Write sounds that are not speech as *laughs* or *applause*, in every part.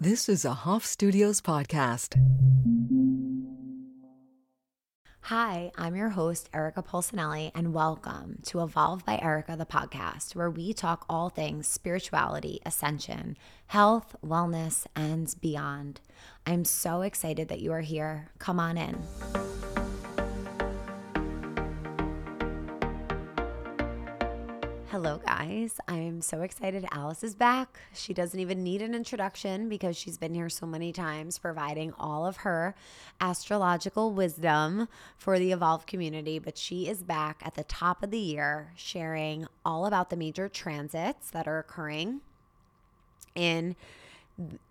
This is a Hoff Studios podcast. Hi, I'm your host, Erica Pulsinelli, and welcome to Evolve by Erica, the podcast, where we talk all things spirituality, ascension, health, wellness, and beyond. I'm so excited that you are here. Come on in. Hello, guys. I'm so excited Alice is back. She doesn't even need an introduction because she's been here so many times providing all of her astrological wisdom for the Evolve community. But she is back at the top of the year sharing all about the major transits that are occurring in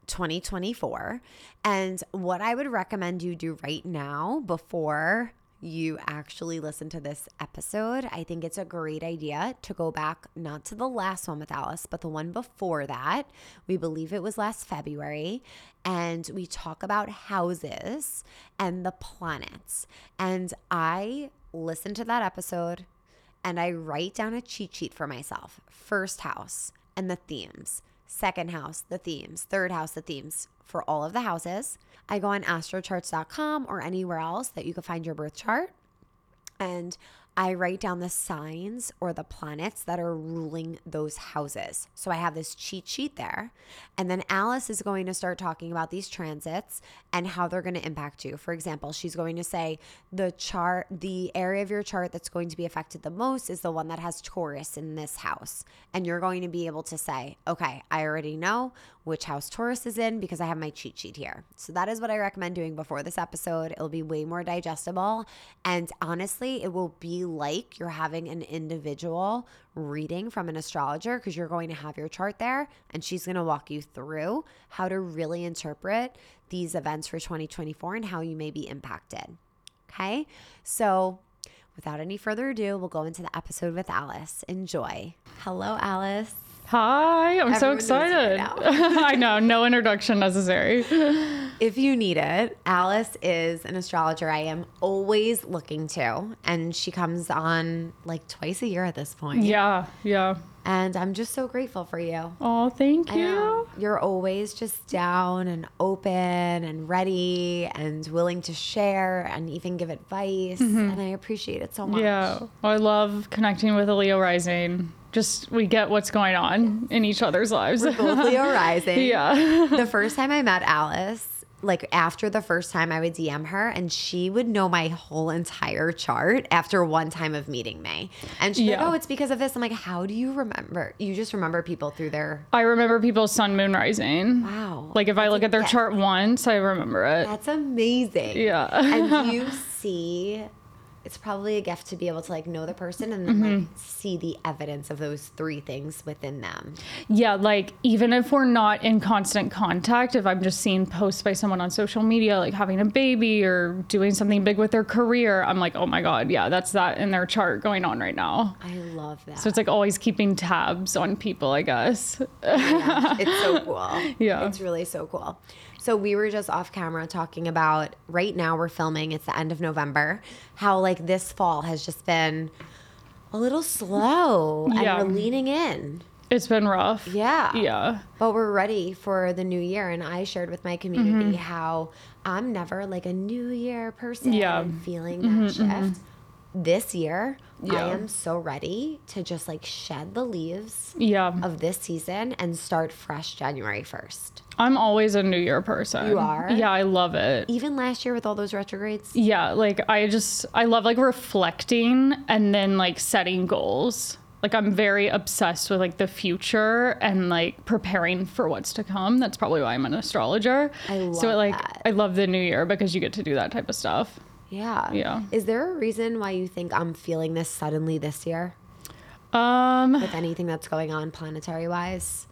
2024 and what I would recommend you do right now before you actually listen to this episode, I think it's a great idea to go back not to the last one with Alice, but the one before that. We believe it was last February. And we talk about houses and the planets. And I listen to that episode and I write down a cheat sheet for myself first house and the themes, second house, the themes, third house, the themes for all of the houses. I go on astrocharts.com or anywhere else that you can find your birth chart. And I write down the signs or the planets that are ruling those houses. So I have this cheat sheet there. And then Alice is going to start talking about these transits and how they're going to impact you. For example, she's going to say the chart, the area of your chart that's going to be affected the most is the one that has Taurus in this house. And you're going to be able to say, okay, I already know which house Taurus is in because I have my cheat sheet here. So that is what I recommend doing before this episode. It'll be way more digestible. And honestly, it will be like you're having an individual reading from an astrologer because you're going to have your chart there and she's going to walk you through how to really interpret these events for 2024 and how you may be impacted. Okay. So, without any further ado, we'll go into the episode with Alice. Enjoy. Hello, Alice. Hi, I'm so Everyone by excited. *laughs* I know, no introduction necessary. *laughs* If you need it, Alice is an astrologer I am always looking to, and she comes on like twice a year at this point. Yeah, yeah. And I'm just so grateful for you. Oh, thank you. You're always just down and open and ready and willing to share and even give advice. And I appreciate it so much. Mm-hmm. Yeah, I love connecting with a Leo rising. Just we get what's going on in each other's lives. We're both Leo rising. *laughs* yeah. the first time I met Alice, like after the first time I would DM her and she would know my whole entire chart after one time of meeting me. And she's like, Yeah. Oh, it's because of this. I'm like, how do you remember? You just remember people through their I remember people's sun moon rising. Wow. Like if I look at their gift. chart once, I remember it. That's amazing. Yeah. and *laughs* you see it's probably a gift to be able to like know the person and then like mm-hmm. see the evidence of those three things within them. Yeah, like even if we're not in constant contact, if I'm just seeing posts by someone on social media, like having a baby or doing something big with their career, I'm like, oh my God, yeah, that's that in their chart going on right now. I love that. So it's like always keeping tabs on people, I guess. Yeah, it's so *laughs* cool. Yeah. It's really so cool. So we were just off camera talking about right now we're filming, it's the end of November, how like this fall has just been a little slow Yeah. and we're leaning in. It's been rough. Yeah. Yeah. But we're ready for the new year. And I shared with my community Mm-hmm. how I'm never like a new year person Yeah. Mm-hmm, feeling that shift. This year, Yeah. I am so ready to just like shed the leaves Yeah. of this season and start fresh January 1st. I'm always a New Year person. You are? Yeah, I love it. Even last year with all those retrogrades. Yeah, like I just I love like reflecting and then like setting goals. Like I'm very obsessed with like the future and like preparing for what's to come. That's probably why I'm an astrologer. I love so like that. I love the new year because you get to do that type of stuff. Yeah. Yeah. Is there a reason why you think I'm feeling this suddenly this year Um with anything that's going on planetary wise?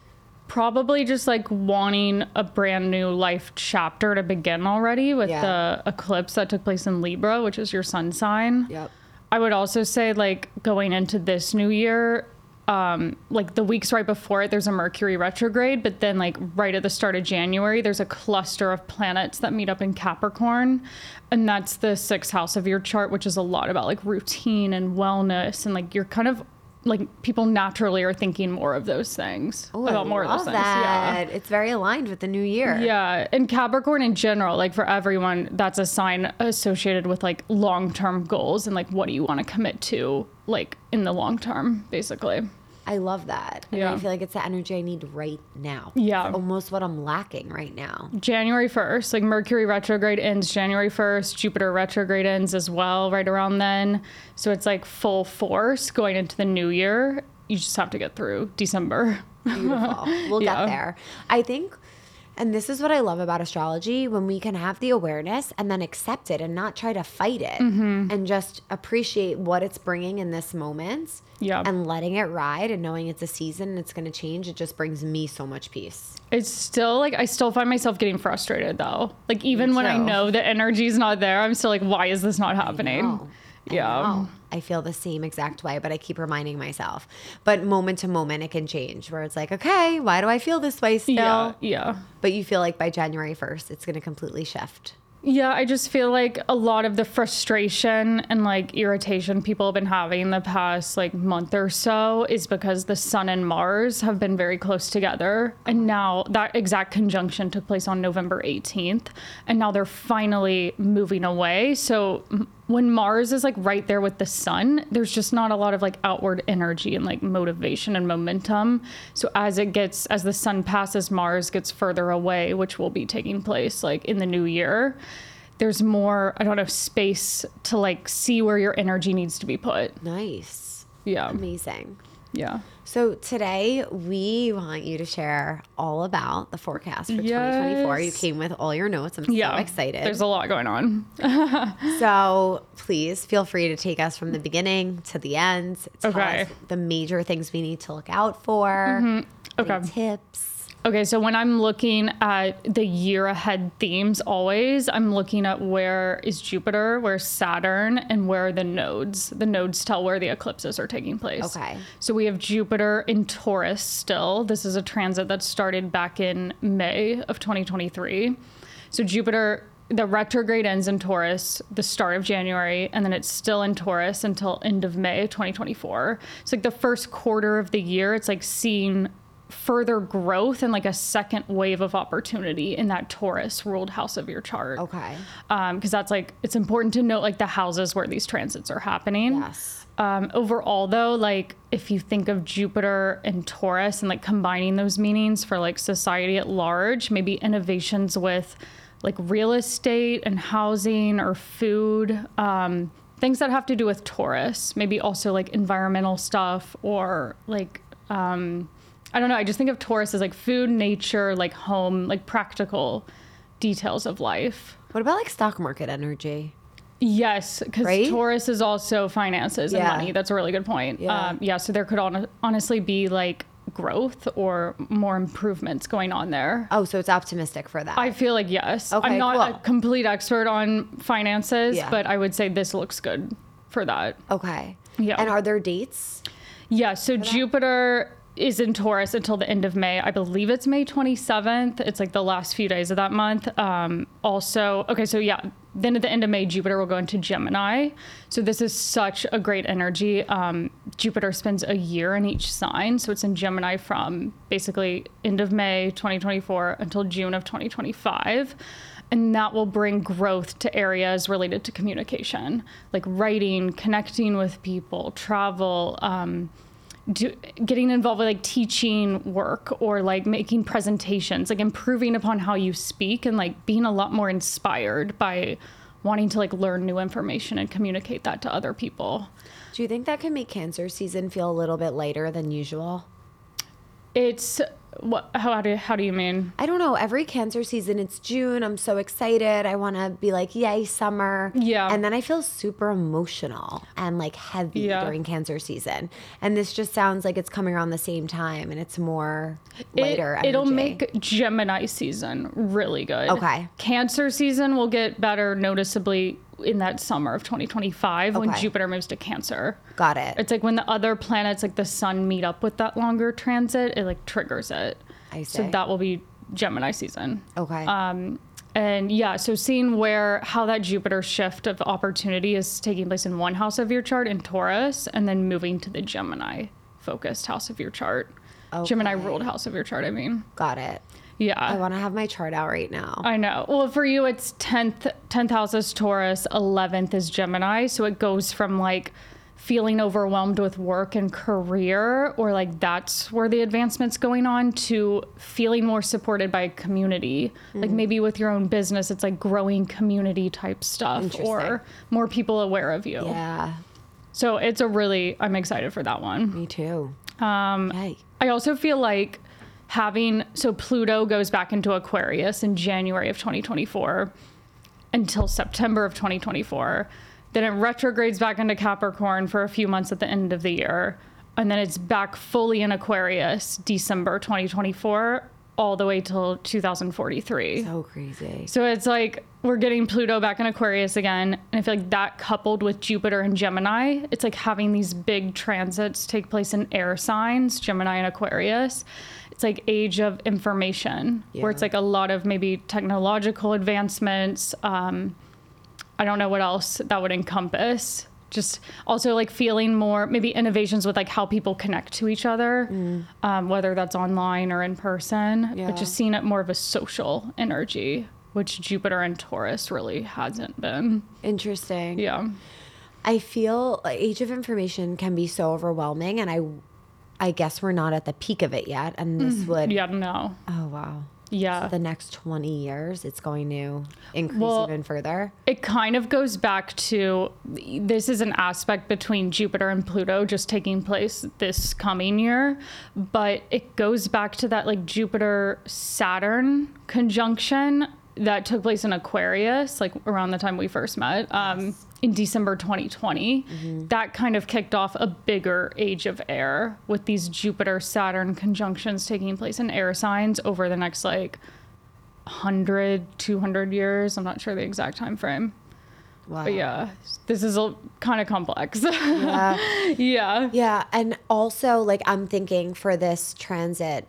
probably just like wanting a brand new life chapter to begin already with Yeah. the eclipse that took place in Libra, which is your sun sign. Yep. I would also say like going into this new year, um, like the weeks right before it, there's a Mercury retrograde, but then like right at the start of January, there's a cluster of planets that meet up in Capricorn, and that's the sixth house of your chart, which is a lot about like routine and wellness, and like you're kind of like people naturally are thinking more of those things Oh, about I more of love those things. Yeah. that. It's very aligned with the new year. Yeah, and Capricorn in general, like for everyone, that's a sign associated with like long term goals and like what do you want to commit to, like in the long term, basically. I love that. And I Yeah. feel like it's the energy I need right now. Yeah. It's almost what I'm lacking right now. January 1st, like Mercury retrograde ends January 1st, Jupiter retrograde ends as well, right around then. So it's like full force going into the new year. You just have to get through December. Beautiful. *laughs* We'll Yeah. get there. I think, and this is what I love about astrology when we can have the awareness and then accept it and not try to fight it Mm-hmm. and just appreciate what it's bringing in this moment Yeah. and letting it ride and knowing it's a season and it's going to change. It just brings me so much peace. It's still like I still find myself getting frustrated though. Like even when I know the energy's not there, I'm still like, why is this not happening? Know. I Yeah. know. I feel the same exact way, but I keep reminding myself. But moment to moment, it can change where it's like, okay, why do I feel this way still? Yeah, yeah. But you feel like by January 1st, it's going to completely shift. Yeah, I just feel like a lot of the frustration and like irritation people have been having the past like month or so is because the sun and Mars have been very close together. And now that exact conjunction took place on November 18th. And now they're finally moving away. So m- when Mars is like right there with the sun, there's just not a lot of like outward energy and like motivation and momentum. So as it gets, as the sun passes, Mars gets further away, which will be taking place like in the new year. There's more, I don't know, space to like see where your energy needs to be put. Nice. Yeah. Amazing. Yeah. So today we want you to share all about the forecast for 2024. You came with all your notes. I'm Yeah. so excited. There's a lot going on. *laughs* so please feel free to take us from the beginning to the end. Tell Okay. the major things we need to look out for. Mm-hmm. Any Okay. tips. Okay, so when I'm looking at the year ahead themes, always I'm looking at where is Jupiter, where's Saturn, and where are the nodes. The nodes tell where the eclipses are taking place. Okay. So we have Jupiter in Taurus still. This is a transit that started back in May of 2023. So Jupiter, the retrograde ends in Taurus the start of January, and then it's still in Taurus until end of May 2024. It's like the first quarter of the year, it's like seeing further growth and like a second wave of opportunity in that Taurus ruled house of your chart. Okay. Because that's like, it's important to note like the houses where these transits are happening. Yes. Um, overall, though, like if you think of Jupiter and Taurus and like combining those meanings for like society at large, maybe innovations with like real estate and housing or food, um, things that have to do with Taurus, maybe also like environmental stuff or like, um, I don't know. I just think of Taurus as like food, nature, like home, like practical details of life. What about like stock market energy? Yes, because Right? Taurus is also finances and Yeah. money. That's a really good point. Yeah. Um, yeah, so there could hon- honestly be like growth or more improvements going on there. Oh, so it's optimistic for that. I feel like yes. Okay, I'm not cool. a complete expert on finances, Yeah. but I would say this looks good for that. okay. Yeah. And are there dates? Yeah, so Jupiter is in Taurus until the end of May. I believe it's May 27th. It's like the last few days of that month. Um, also, okay, so yeah, then at the end of May, Jupiter will go into Gemini. So this is such a great energy. Um, Jupiter spends a year in each sign. So it's in Gemini from basically end of May 2024 until June of 2025 and that will bring growth to areas related to communication like writing connecting with people travel um, do, getting involved with like teaching work or like making presentations like improving upon how you speak and like being a lot more inspired by wanting to like learn new information and communicate that to other people Do you think that can make cancer season feel a little bit lighter than usual? it's what how do, how do you mean I don't know. Every cancer season, it's June. I'm so excited. I want to be like, yay, summer. Yeah. And then I feel super emotional and like heavy Yeah. during cancer season. And this just sounds like it's coming around the same time and it's more lighter. It, will make Gemini season really good. Okay. Cancer season will get better noticeably in that summer of 2025 when Jupiter moves to Cancer. Got it. It's like when the other planets, like the sun, meet up with that longer transit, it like triggers it. I see. So that will be Gemini season. okay. Um, And yeah, so seeing where how that Jupiter shift of opportunity is taking place in one house of your chart in Taurus and then moving to the Gemini focused house of your chart. Gemini Okay. ruled house of your chart, I mean. Got it. Yeah. I want to have my chart out right now. I know. Well, for you, it's 10th, 10th house is Taurus, 11th is Gemini. So it goes from like feeling overwhelmed with work and career, or like that's where the advancement's going on, to feeling more supported by a community. Like maybe with your own business, it's like growing community type stuff, or more people aware of you. yeah, So it's a really, I'm excited for that one. me too. Um, Yay. I also feel like having so Pluto goes back into Aquarius in January of 2024 until September of 2024. Then it retrogrades back into Capricorn for a few months at the end of the year. And then it's back fully in Aquarius December 2024 all the way till 2043. So crazy. So it's like we're getting Pluto back in Aquarius again. And I feel like that coupled with Jupiter and Gemini, it's like having these big transits take place in air signs, Gemini and Aquarius. It's like age of information, where it's like a lot of maybe technological advancements. Um, I don't know what else that would encompass. Just also like feeling more maybe innovations with like how people connect to each other, um, whether that's online or in person. Yeah. But just seeing it more of a social energy, which Jupiter and Taurus really hasn't been. Interesting. Yeah. I feel age of information can be so overwhelming, and I, I guess we're not at the peak of it yet. And this would, Yeah. No. oh wow, Yeah. the next twenty years, it's going to increase Well- even further. it kind of goes back to this is an aspect between Jupiter and Pluto just taking place this coming year, but it goes back to that like Jupiter Saturn conjunction that took place in Aquarius, like around the time we first met, um, in December 2020. Mm-hmm. That kind of kicked off a bigger age of air with these Jupiter Saturn conjunctions taking place in air signs over the next like 100 200 years i'm not sure the exact time frame Wow. but yeah this is a kind of complex *laughs* Yeah. yeah Yeah, and also like I'm thinking for this transit,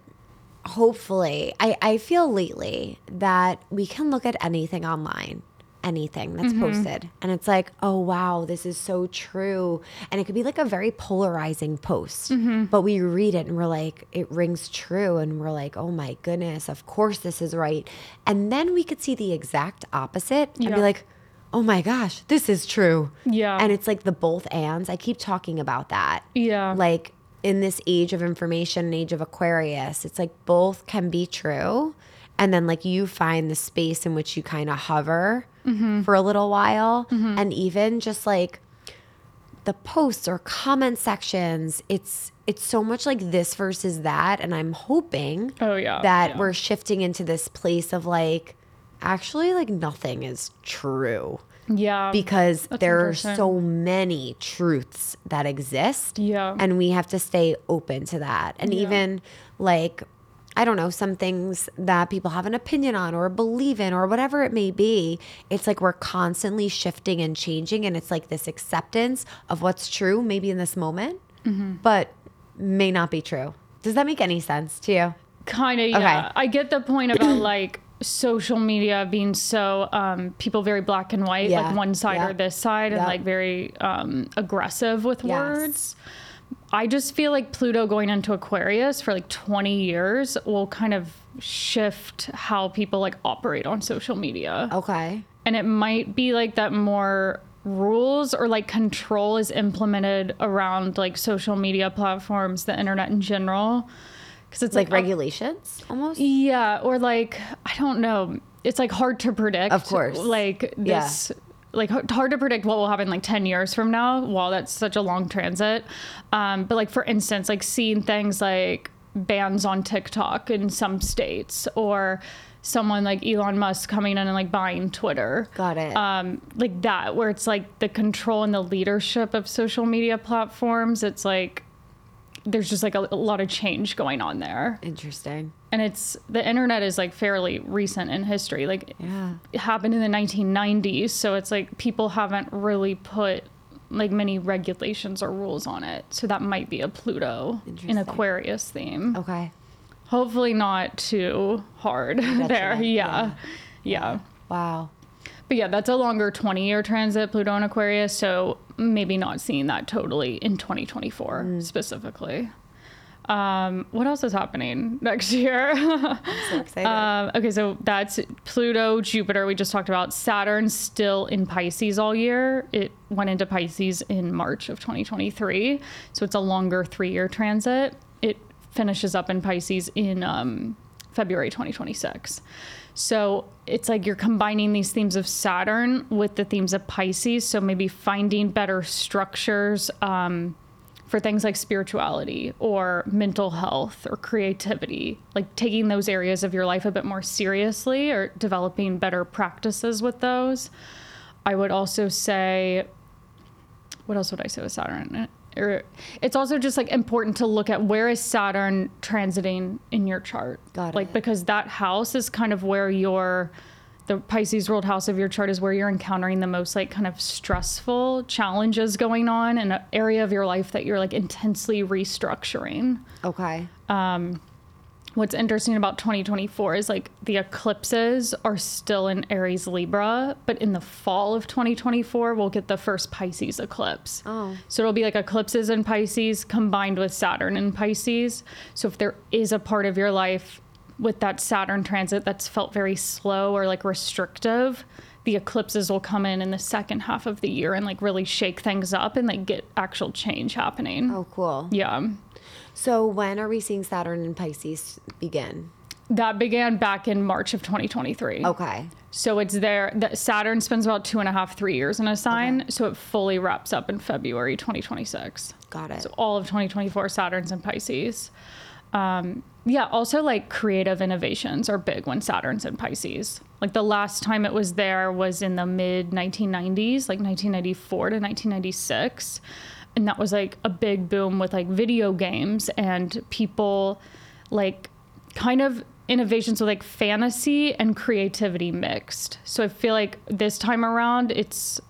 hopefully, I I feel lately that we can look at anything online, anything that's mm-hmm. posted, and it's like, oh wow, this is so true, and it could be like a very polarizing post, mm-hmm. but we read it and we're like, it rings true, and we're like, oh my goodness, of course this is right, and then we could see the exact opposite and Yeah. be like. Oh my gosh, this is true. Yeah. And it's like the both ands. I keep talking about that yeah like in this age of information and age of aquarius it's like both can be true and then like you find the space in which you kind of hover mm-hmm. for a little while mm-hmm. and even just like the posts or comment sections it's it's so much like this versus that and i'm hoping Oh, yeah, that yeah. we're shifting into this place of like actually like nothing is true yeah because there are so many truths that exist. Yeah. And we have to stay open to that. And Yeah. even like, I don't know, some things that people have an opinion on or believe in or whatever it may be, it's like we're constantly shifting and changing. And it's like this acceptance of what's true, maybe in this moment, Mm-hmm. but may not be true. Does that make any sense to you? kind of yeah Okay. i get the point about *clears throat* like social media being so um people very black and white Yeah, like one side yeah, or this side and like very um aggressive with Yes. words i just feel like pluto going into aquarius for like 20 years will kind of shift how people like operate on social media Okay. and it might be like that more rules or like control is implemented around like social media platforms the internet in general because it's Like like, regulations almost? yeah or like i don't know it's like hard to predict Of course. like Yeah. Like hard to predict what will happen like 10 years from now while that's such a long transit um, but like for instance like seeing things like bans on tiktok in some states or someone like elon musk coming in and like buying twitter Got it. um, like that, where it's like the control and the leadership of social media platforms. It's like there's just like a, a lot of change going on there, Interesting. and it's the internet is like fairly recent in history. Like Yeah. it happened in the 1990s, so it's like people haven't really put like many regulations or rules on it. So that might be a Pluto in Aquarius theme. Okay. Hopefully not too hard there. *laughs* Detriment, Yeah. yeah. Wow. But yeah, that's a longer 20 year transit, Pluto and Aquarius. So maybe not seeing that totally in 2024 Mm. specifically. Um, what else is happening *laughs* next year? So excited. um, okay, so that's Pluto, Jupiter, we just talked about. Saturn still in Pisces all year. It went into Pisces in March of 2023. So it's a longer three year transit. It finishes up in Pisces in um, February 2026. So it's like you're combining these themes of Saturn with the themes of Pisces. So maybe finding better structures um, for things like spirituality or mental health or creativity, like taking those areas of your life a bit more seriously or developing better practices with those. I would also say, what else would I say with Saturn? Or it's also just like important to look at where is Saturn transiting in your chart. Got like because that house is kind of where your the Pisces ruled house of your chart is where you're encountering the most like kind of stressful challenges going on in an area of your life that you're like intensely restructuring okay. Um, what's interesting about 2024 is like the eclipses are still in Aries Libra, but in the fall of 2024, we'll get the first Pisces eclipse. Oh. So it'll be like eclipses in Pisces combined with Saturn in Pisces. So if there is a part of your life with that Saturn transit that's felt very slow or like restrictive, the eclipses will come in in the second half of the year and like really shake things up and like get actual change happening. Oh, cool. Yeah. So when are we seeing Saturn and Pisces begin? That began back in March of 2023. Okay. So it's there. That Saturn spends about two and a half, three years in a sign. So it fully wraps up in February 2026. Got it. So all of 2024, Saturn's in Pisces. Um, yeah. Also, like creative innovations are big when Saturn's in Pisces. Like the last time it was there was in the mid 1990s, like 1994 to 1996. And that was like a big boom with like video games and people like kind of innovations with like fantasy and creativity mixed. So I feel like this time around, it's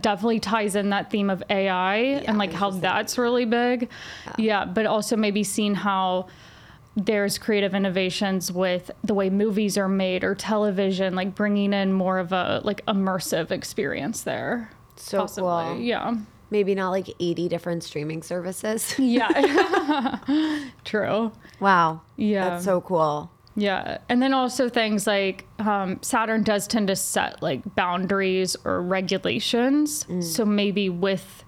definitely ties in that theme of AI and like how that's really big. Yeah. but also maybe seeing how there's creative innovations with the way movies are made or television, like bringing in more of a like immersive experience there. So cool. Yeah. Maybe not like 80 different streaming services. *laughs* Yeah. *laughs* True. wow. Yeah. That's so cool. Yeah. And then also things like um, Saturn does tend to set like boundaries or regulations. Mm. So maybe with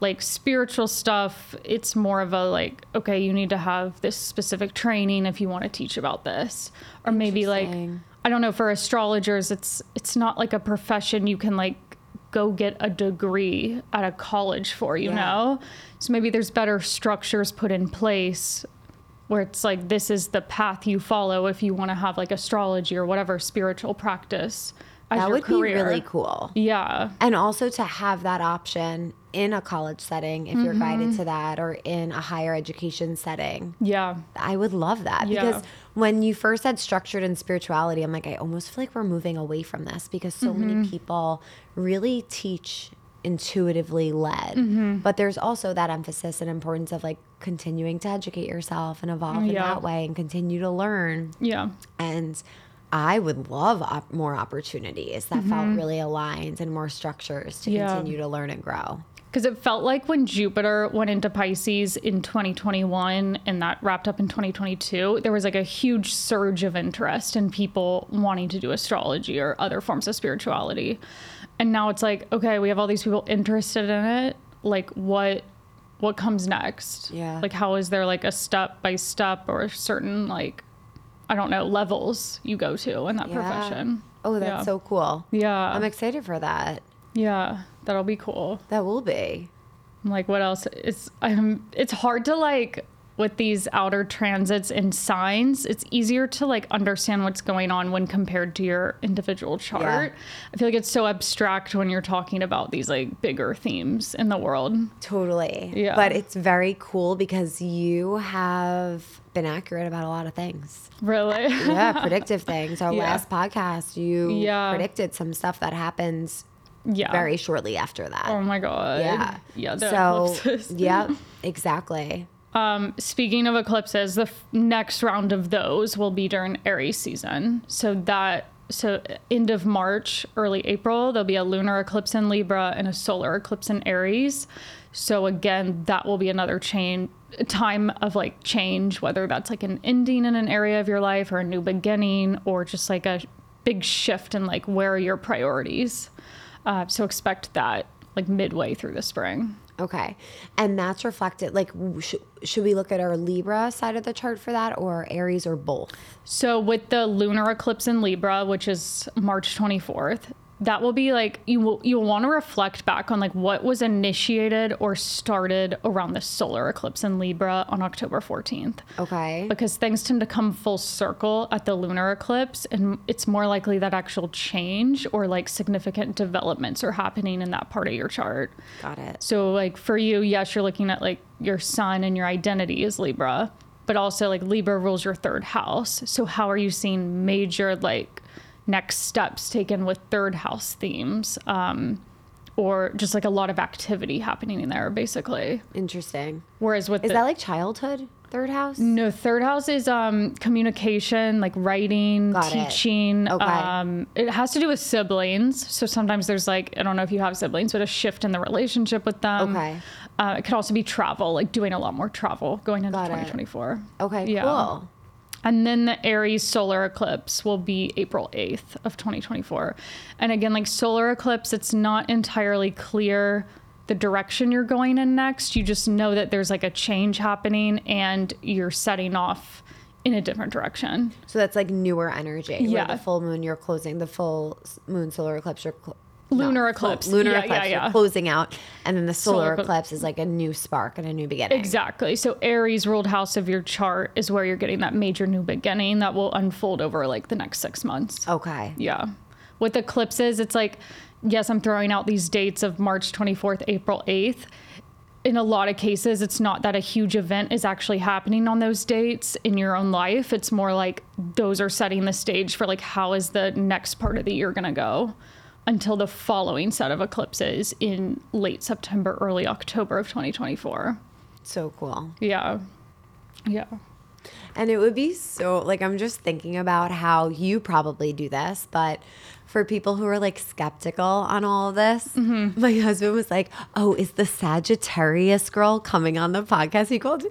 like spiritual stuff, it's more of a like, okay, you need to have this specific training if you want to teach about this. Or maybe like, I don't know, for astrologers, it's it's not like a profession you can like go get a degree at a college for, you Yeah. know? So maybe there's better structures put in place where it's like this is the path you follow if you want to have like astrology or whatever spiritual practice That would career. be really cool. Yeah. And also to have that option in a college setting, if you're Mm-hmm. guided to that, or in a higher education setting. Yeah. I would love that Yeah. because when you first said structured and spirituality, I'm like, I almost feel like we're moving away from this because so Mm-hmm. many people really teach intuitively led. Mm-hmm. But there's also that emphasis and importance of like continuing to educate yourself and evolve in that way and continue to learn. Yeah. And I would love op- more opportunities that felt really aligned and more structures to Mm-hmm. Yeah. continue to learn and grow. Because it felt like when Jupiter went into Pisces in 2021 and that wrapped up in 2022, there was like a huge surge of interest in people wanting to do astrology or other forms of spirituality. And now it's like, okay, we have all these people interested in it. Like what what comes next? Yeah. Like how is there like a step by step or certain like I don't know, levels you go to in that Yeah. profession. Oh, that's Yeah. so cool. Yeah. I'm excited for that. yeah. That'll be cool. That will be. I'm like, what else? It's I'm. It's hard to like with these outer transits and signs. It's easier to like understand what's going on when compared to your individual chart. I feel like it's so abstract when you're talking about these like bigger themes in the world. Totally. Yeah. But it's very cool because you have been accurate about a lot of things. Really? Yeah, *laughs* predictive things. Our Yeah. last podcast, you Yeah. predicted some stuff that happens yeah. very shortly after that. Oh my god. yeah. Yeah. So, *laughs* yep, exactly. Um, speaking of eclipses, the f- next round of those will be during Aries season. So that so end of March, early April, there'll be a lunar eclipse in Libra and a solar eclipse in Aries. So again, that will be another change time of like change, whether that's like an ending in an area of your life or a new beginning or just like a big shift in like where are your priorities. Uh, so expect that like midway through the spring. Okay. And that's reflected like sh- should we look at our Libra side of the chart for that or Aries or both? So with the lunar eclipse in Libra, which is March 24th, that will be like you will you'll want to reflect back on like what was initiated or started around the solar eclipse in Libra on October 14th. Okay. Because things tend to come full circle at the lunar eclipse and it's more likely that actual change or like significant developments are happening in that part of your chart. Got it. So like for you, yes, you're looking at like your sun and your identity is Libra, but also like Libra rules your third house. So how are you seeing major like next steps taken with third house themes? Um, or just like a lot of activity happening in there, basically. Interesting. Whereas with Is the, that like childhood? Third house? no third house is um communication, like writing, Got it. teaching. Okay. Um, it has to do with siblings. So sometimes there's like I don't know if you have siblings, but a shift in the relationship with them. Okay. Uh, it could also be travel, like doing a lot more travel going into Got it. 2024. Okay, Yeah. cool. And then the Aries solar eclipse will be April 8th of 2024. And again, like solar eclipse, it's not entirely clear the direction you're going in next. You just know that there's like a change happening and you're setting off in a different direction. So that's like newer energy. Yeah. the full moon you're closing, the full moon solar eclipse you're cl- Lunar full eclipse. lunar Yeah, eclipse yeah, yeah. closing out, and then the solar, Solar ecl- eclipse is like a new spark and a new beginning. Exactly. So Aries ruled house of your chart is where you're getting that major new beginning that will unfold over like the next six months. Okay. Yeah. With eclipses, it's like, yes, I'm throwing out these dates of March 24th, April 8th. In a lot of cases, it's not that a huge event is actually happening on those dates in your own life. It's more like those are setting the stage for like how is the next part of the year going to go until the following set of eclipses in late September, early October of 2024. So cool. Yeah. Yeah. And it would be so like I'm just thinking about how you probably do this, but for people who are like skeptical on all of this, Mm-hmm. my husband was like, "Oh, is the Sagittarius girl coming on the podcast?" He called you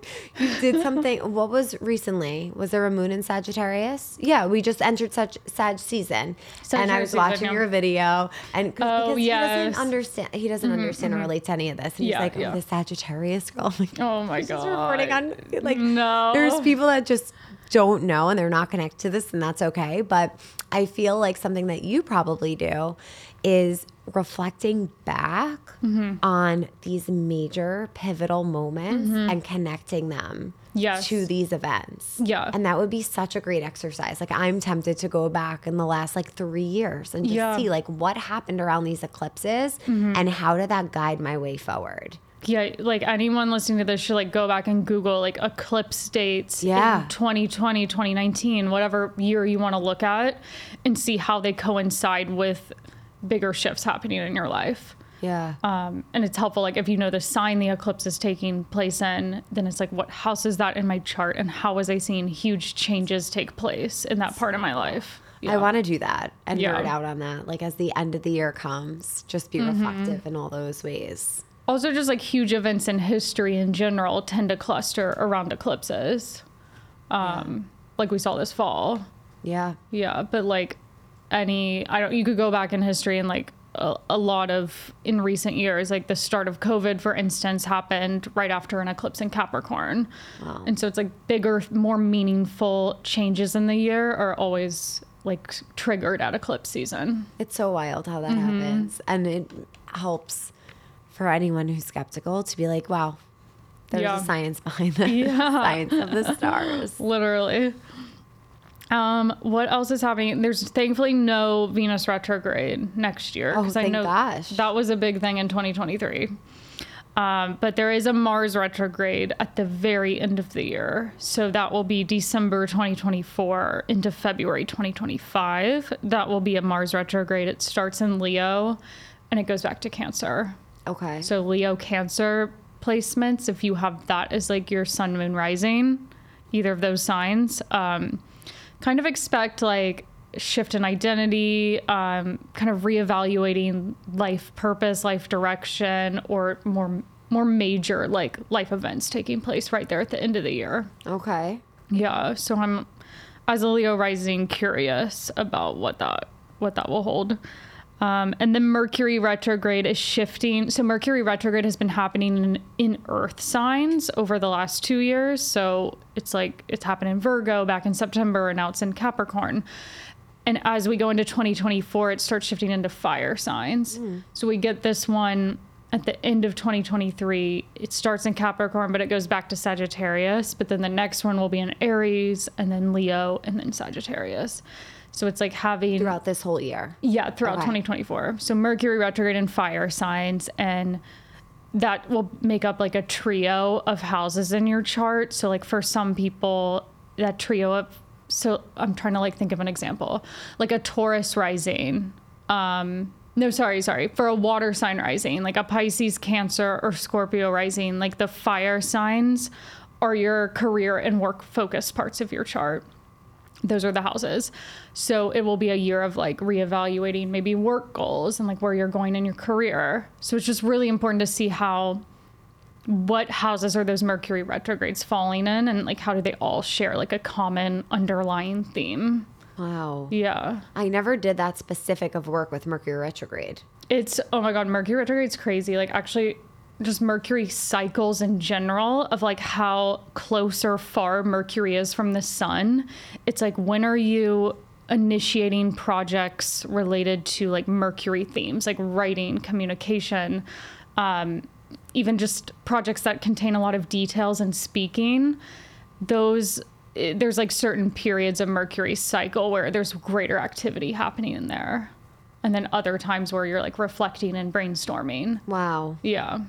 did *laughs* something. what was recently? Was there a moon in Sagittarius? Yeah, we just entered such Sag season, and I was watching your video, and Oh, because he yes. Mm-hmm, doesn't understand, he doesn't understand or relate to any of this, and Yeah, he's like, yeah. "Oh, the Sagittarius girl." *laughs* Like, Oh my God. reporting on like No. there's people that just don't know and they're not connected to this and that's okay but i feel like something that you probably do is reflecting back Mm-hmm. on these major pivotal moments and connecting them Mm-hmm. Yes. to these events Yeah. and that would be such a great exercise like i'm tempted to go back in the last like three years and just Yeah. Mm-hmm. see like what happened around these eclipses and how did that guide my way forward yeah, like anyone listening to this should like go back and Google like eclipse dates Yeah. in 2020, 2019, whatever year you want to look at and see how they coincide with bigger shifts happening in your life. yeah Um, and it's helpful, like if you know the sign the eclipse is taking place in, then it's like, what house is that in my chart, and how was I seeing huge changes take place in that part of my life? I want to do that and Yeah. nerd out on that. Like as the end of the year comes, just be reflective in all those ways. Also, just like huge events in history in general tend to cluster around eclipses, um, like we saw this fall. Yeah. Yeah, but like any, I don't. You could go back in history and like a, a lot of in recent years, like the start of COVID, for instance, happened right after an eclipse in Capricorn, wow. and so it's like bigger, more meaningful changes in the year are always like triggered at eclipse season. It's so wild how that Mm-hmm. happens. And it helps for anyone who's skeptical to be like, wow, there's Yeah. a science behind this. Yeah. *laughs* science of the stars. *laughs* Literally. Um, what else is happening? There's thankfully no Venus retrograde next year Oh, I know gosh. that was a big thing in 2023. Um, but there is a Mars retrograde at the very end of the year. So that will be December 2024 into February 2025. That will be a Mars retrograde. It starts in Leo and it goes back to Cancer. Okay. So Leo Cancer placements, if you have that as like your sun, moon, rising, either of those signs, um, kind of expect like shift in identity, um, kind of reevaluating life purpose, life direction, or more more major like life events taking place right there at the end of the year. Okay. Yeah, so I'm as a Leo rising curious about what that what that will hold. Um, and the Mercury retrograde is shifting. So Mercury retrograde has been happening in, in Earth signs over the last two years. So it's like it's happened in Virgo back in September, and now it's in Capricorn. And as we go into 2024, it starts shifting into fire signs. So we get this one at the end of 2023. It starts in Capricorn, but it goes back to Sagittarius. But then the next one will be in Aries, and then Leo, and then Sagittarius. So it's like having Throughout this whole year. yeah, throughout Okay. 2024. So Mercury retrograde in fire signs and that will make up like a trio of houses in your chart. So like for some people that trio of so I'm trying to like think of an example. Like a Taurus rising. Um no, sorry, sorry. For a water sign rising, like a Pisces, Cancer, or Scorpio rising, like the fire signs are your career and work focused parts of your chart those are the houses. So it will be a year of like reevaluating maybe work goals and like where you're going in your career. So it's just really important to see how what houses are those Mercury retrogrades falling in and like how do they all share like a common underlying theme. Wow. Yeah. I never did that specific of work with Mercury retrograde. It's oh my god, Mercury retrograde's crazy. Like actually just Mercury cycles in general of like how close or far Mercury is from the sun. It's like when are you initiating projects related to like Mercury themes, like writing, communication, um, even just projects that contain a lot of details and speaking. Those eh, there's like certain periods of Mercury cycle where there's greater activity happening in there. And then other times where you're like reflecting and brainstorming. Wow. Yeah.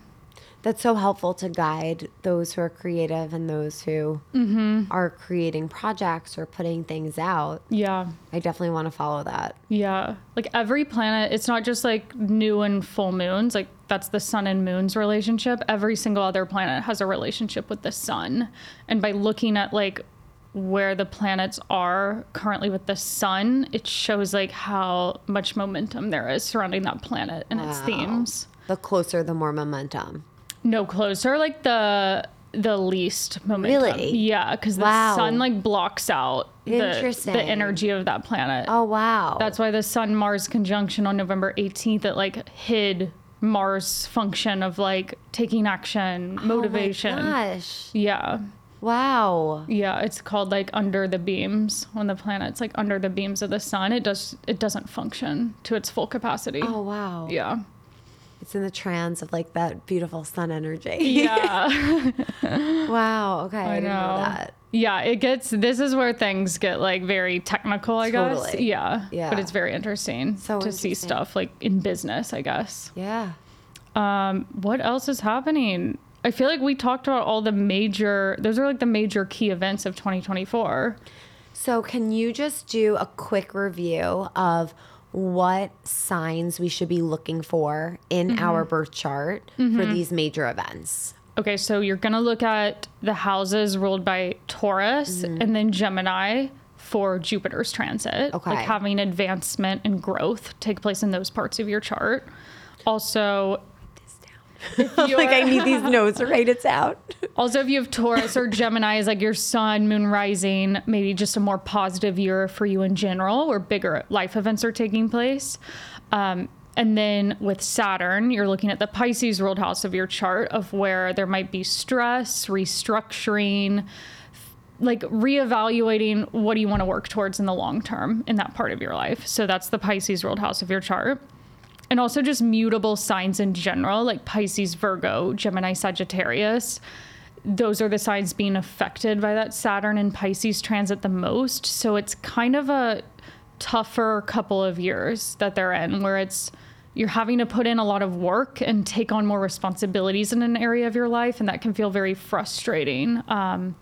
That's so helpful to guide those who are creative and those who mm-hmm. are creating projects or putting things out. Yeah. I definitely want to follow that. Yeah. Like every planet, it's not just like new and full moons. Like that's the sun and moon's relationship. Every single other planet has a relationship with the sun. And by looking at like where the planets are currently with the sun, it shows like how much momentum there is surrounding that planet and its themes. The closer, the more momentum. No closer, like the the least momentum. Really? Yeah, because the sun like blocks out the, the energy of that planet. Oh, wow. That's why the Sun Mars conjunction on November 18th it like hid Mars function of like taking action, motivation. Oh my gosh. yeah. Wow. Yeah, it's called like under the beams when the planet's like under the beams of the sun. It does it doesn't function to its full capacity. Oh, wow. Yeah. It's in the trance of like that beautiful sun energy. Yeah. *laughs* wow. Okay. I, I know know. that. Yeah, it gets this is where things get like very technical, I guess. Yeah. Yeah. But it's very interesting So to see stuff like in business, I guess. Yeah. Um, what else is happening? I feel like we talked about all the major those are like the major key events of 2024. So, can you just do a quick review of what signs we should be looking for in mm-hmm. our birth chart for mm-hmm. these major events? Okay, so you're going to look at the houses ruled by Taurus mm-hmm. and then Gemini for Jupiter's transit. Okay. Like having advancement and growth take place in those parts of your chart. Also, *laughs* like, I need these *laughs* notes to write it down. Also, if you have Taurus or Gemini as like your sun, moon rising, maybe just a more positive year for you in general, where bigger life events are taking place. Um, and then with Saturn, you're looking at the Pisces ruled house of your chart of where there might be stress, restructuring, like reevaluating what do you want to work towards in the long term in that part of your life. So that's the Pisces ruled house of your chart and also just mutable signs in general, like Pisces, Virgo, Gemini, Sagittarius. Those are the signs being affected by that Saturn and Pisces transit the most. So it's kind of a tougher couple of years that they're in, where it's you're having to put in a lot of work and take on more responsibilities in an area of your life, and that can feel very frustrating. Um,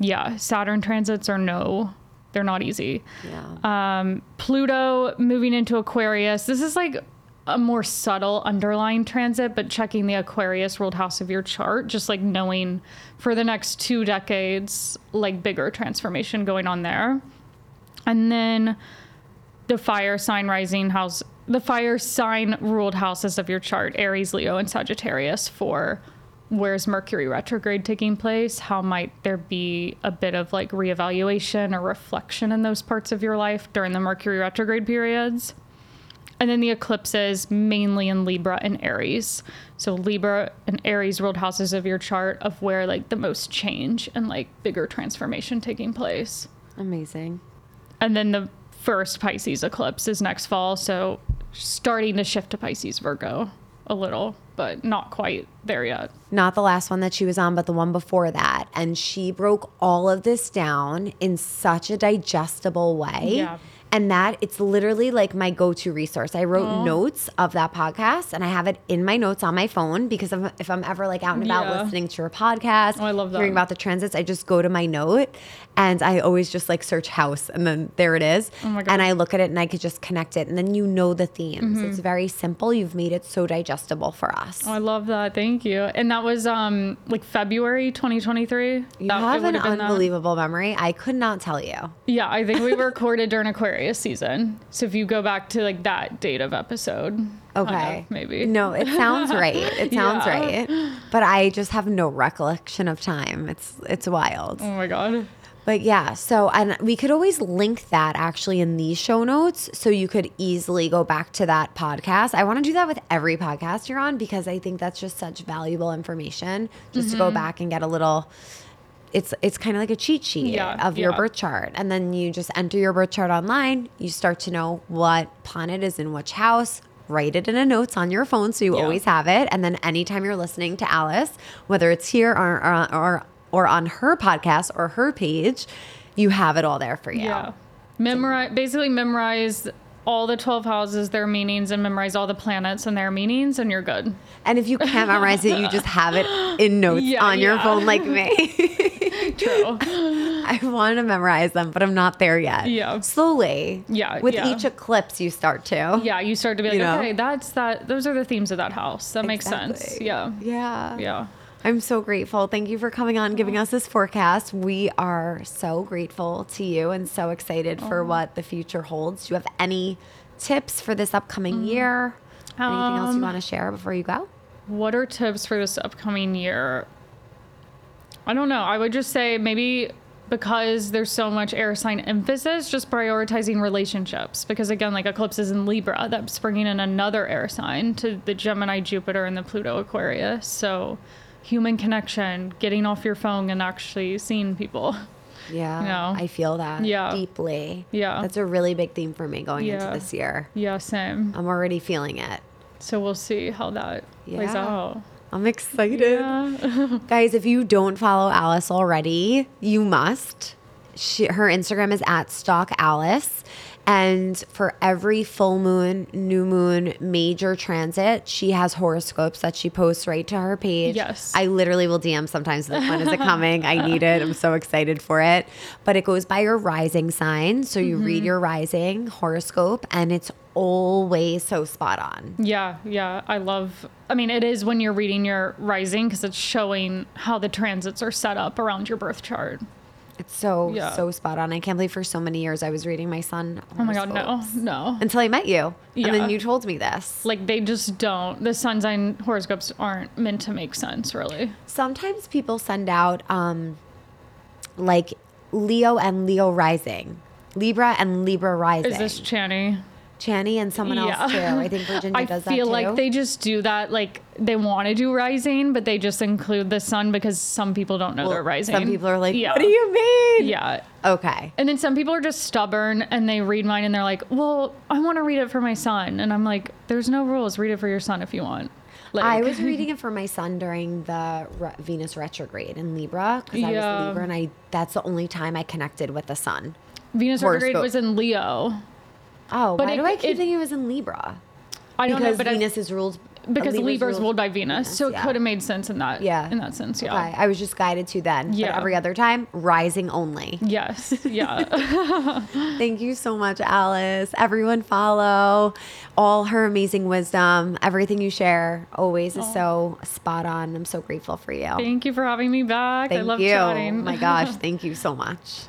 yeah, Saturn transits are no, they're not easy Yeah. um, Pluto moving into Aquarius. This is like a more subtle underlying transit, but checking the Aquarius ruled house of your chart, just like knowing for the next two decades, like bigger transformation going on there. And then the fire sign rising house, the fire sign ruled houses of your chart, Aries, Leo, and Sagittarius, for where's Mercury retrograde taking place? How might there be a bit of like reevaluation or reflection in those parts of your life during the Mercury retrograde periods? And then the eclipses mainly in Libra and Aries. So Libra and Aries ruled houses of your chart of where like the most change and like bigger transformation taking place. Amazing. And then the first Pisces eclipse is next fall, so starting to shift to Pisces Virgo a little, but not quite there yet. Not the last one that she was on, but the one before that. And she broke all of this down in such a digestible way. Yeah. And that it's literally like my go to resource. I wrote notes of that podcast and I have it in my notes on my phone because if, if I'm ever like out and about Yeah. listening to her podcast, Oh, I love that. hearing about the transits, I just go to my note and I always just like search house and then there it is. Oh my God. And I look at it and I could just connect it. And then you know the themes. It's very simple. You've made it so digestible for us. Mm-hmm. Oh, I love that. Thank you. And that was um like February 2023. You that, have an been that. unbelievable memory. I could not tell you. Yeah, I think we recorded during Aquarius season. So if you go back to like that date of episode, kind of, Okay. maybe. No, it sounds right. It *laughs* sounds Yeah. right. But I just have no recollection of time. It's it's wild. Oh my god. But yeah, so and we could always link that actually in these show notes so you could easily go back to that podcast. I want to do that with every podcast you're on because I think that's just such valuable information just to go Mm-hmm. back and get a little it's it's kind of like a cheat sheet Yeah, of your yeah. birth chart and then you just enter your birth chart online, you start to know what planet is in which house, write it in a notes on your phone so you Yeah. always have it and then anytime you're listening to Alice, whether it's here or or, or or on her podcast or her page, you have it all there for you. Yeah. Memorize basically memorize all the 12 houses, their meanings, and memorize all the planets and their meanings, and you're good. And if you can't memorize it, you just have it in *laughs* notes Yeah, on your yeah. phone like me. *laughs* True. *laughs* I want to memorize them, but I'm not there yet. Yeah. Slowly. Yeah, With yeah. each eclipse, you start to. yeah, you start to be like, You know? okay, that's that. Those are the themes of that house. That makes sense. Yeah. Yeah. Yeah. I'm so grateful. Thank you for coming on, giving us this forecast. We are so grateful to you and so excited for what the future holds. Do you have any tips for this upcoming year? Anything else you Um, want to share before you go? What are tips for this upcoming year? I don't know. I would just say maybe because there's so much air sign emphasis, just prioritizing relationships. Because again, like eclipses in Libra, that's bringing in another air sign to the Gemini, Jupiter, and the Pluto Aquarius. So human connection, getting off your phone and actually seeing people. *laughs* Yeah. No. I feel that Yeah. deeply. Yeah. That's a really big theme for me going into this year. Yeah, same. I'm already feeling it. So we'll see how that plays out. I'm excited. Yeah. *laughs* Guys, if you don't follow Alice already, you must. She, her Instagram is at Stalk Alice. And for every full moon, new moon, major transit, she has horoscopes that she posts right to her page. Yes. I literally will DM sometimes, like, when is it coming? I need it. I'm so excited for it. But it goes by your rising sign. So you read mm-hmm. your rising horoscope, and it's always so spot on. Yeah, yeah. I love, I mean, it is when you're reading your rising because it's showing how the transits are set up around your birth chart. It's so, Yeah. so spot on. I can't believe for so many years I was reading my sun. Oh my God, no, no. until I met you. And then you told me this. Like they just don't, the sun sign horoscopes aren't meant to make sense, really. Sometimes people send out um like Leo and Leo rising. Libra and Libra rising. Is this Chani? Chani and someone else too? I think Virginia *laughs* I does that too. I feel like they just do that. Like they want to do rising, but they just include the sun because some people don't know Well, their rising. Some people are like, yeah. "What do you mean?" Yeah. Okay. And then some people are just stubborn and they read mine and they're like, well, I want to read it for my sun. And I'm like, there's no rules. Read it for your sun if you want. Like, I was *laughs* reading it for my sun during the re- Venus retrograde in Libra because I Yeah. was Libra and I that's the only time I connected with the sun. Venus retrograde was in Leo. Oh, But why it- do I keep it- thinking it was in Libra? I don't because know, but I- Venus is ruled because Libra's Libra's ruled by Venus, so it yeah. could have made sense in that. Yeah. in that sense, yeah. Okay, I was just guided to then. But Yeah. every other time, rising only. Yes, *laughs* yeah. Thank you so much, Alice. Everyone follow all her amazing wisdom. Everything you share always is so spot on. I'm so grateful for you. Thank you for having me back. Thank I love you. chatting. Oh my gosh, *laughs* thank you so much.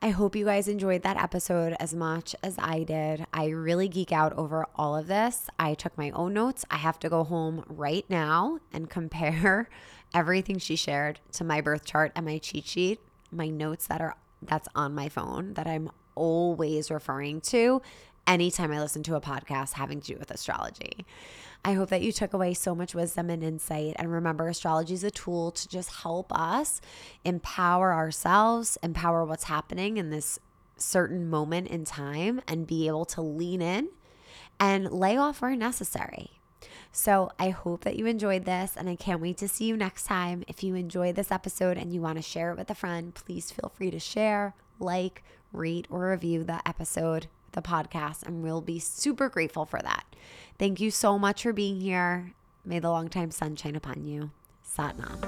I hope you guys enjoyed that episode as much as I did. I really geek out over all of this. I took my own notes. I have to go home right now and compare *laughs* everything she shared to my birth chart and my cheat sheet, my notes that are that's on my phone that I'm always referring to anytime I listen to a podcast having to do with astrology. I hope that you took away so much wisdom and insight. And remember, astrology is a tool to just help us empower ourselves, empower what's happening in this certain moment in time, and be able to lean in and lay off where necessary. So I hope that you enjoyed this, and I can't wait to see you next time. If you enjoyed this episode and you want to share it with a friend, please feel free to share, like, rate, or review the episode, the podcast, and we'll be super grateful for that. Thank you so much for being here. May the long time sunshine upon you. Satnam.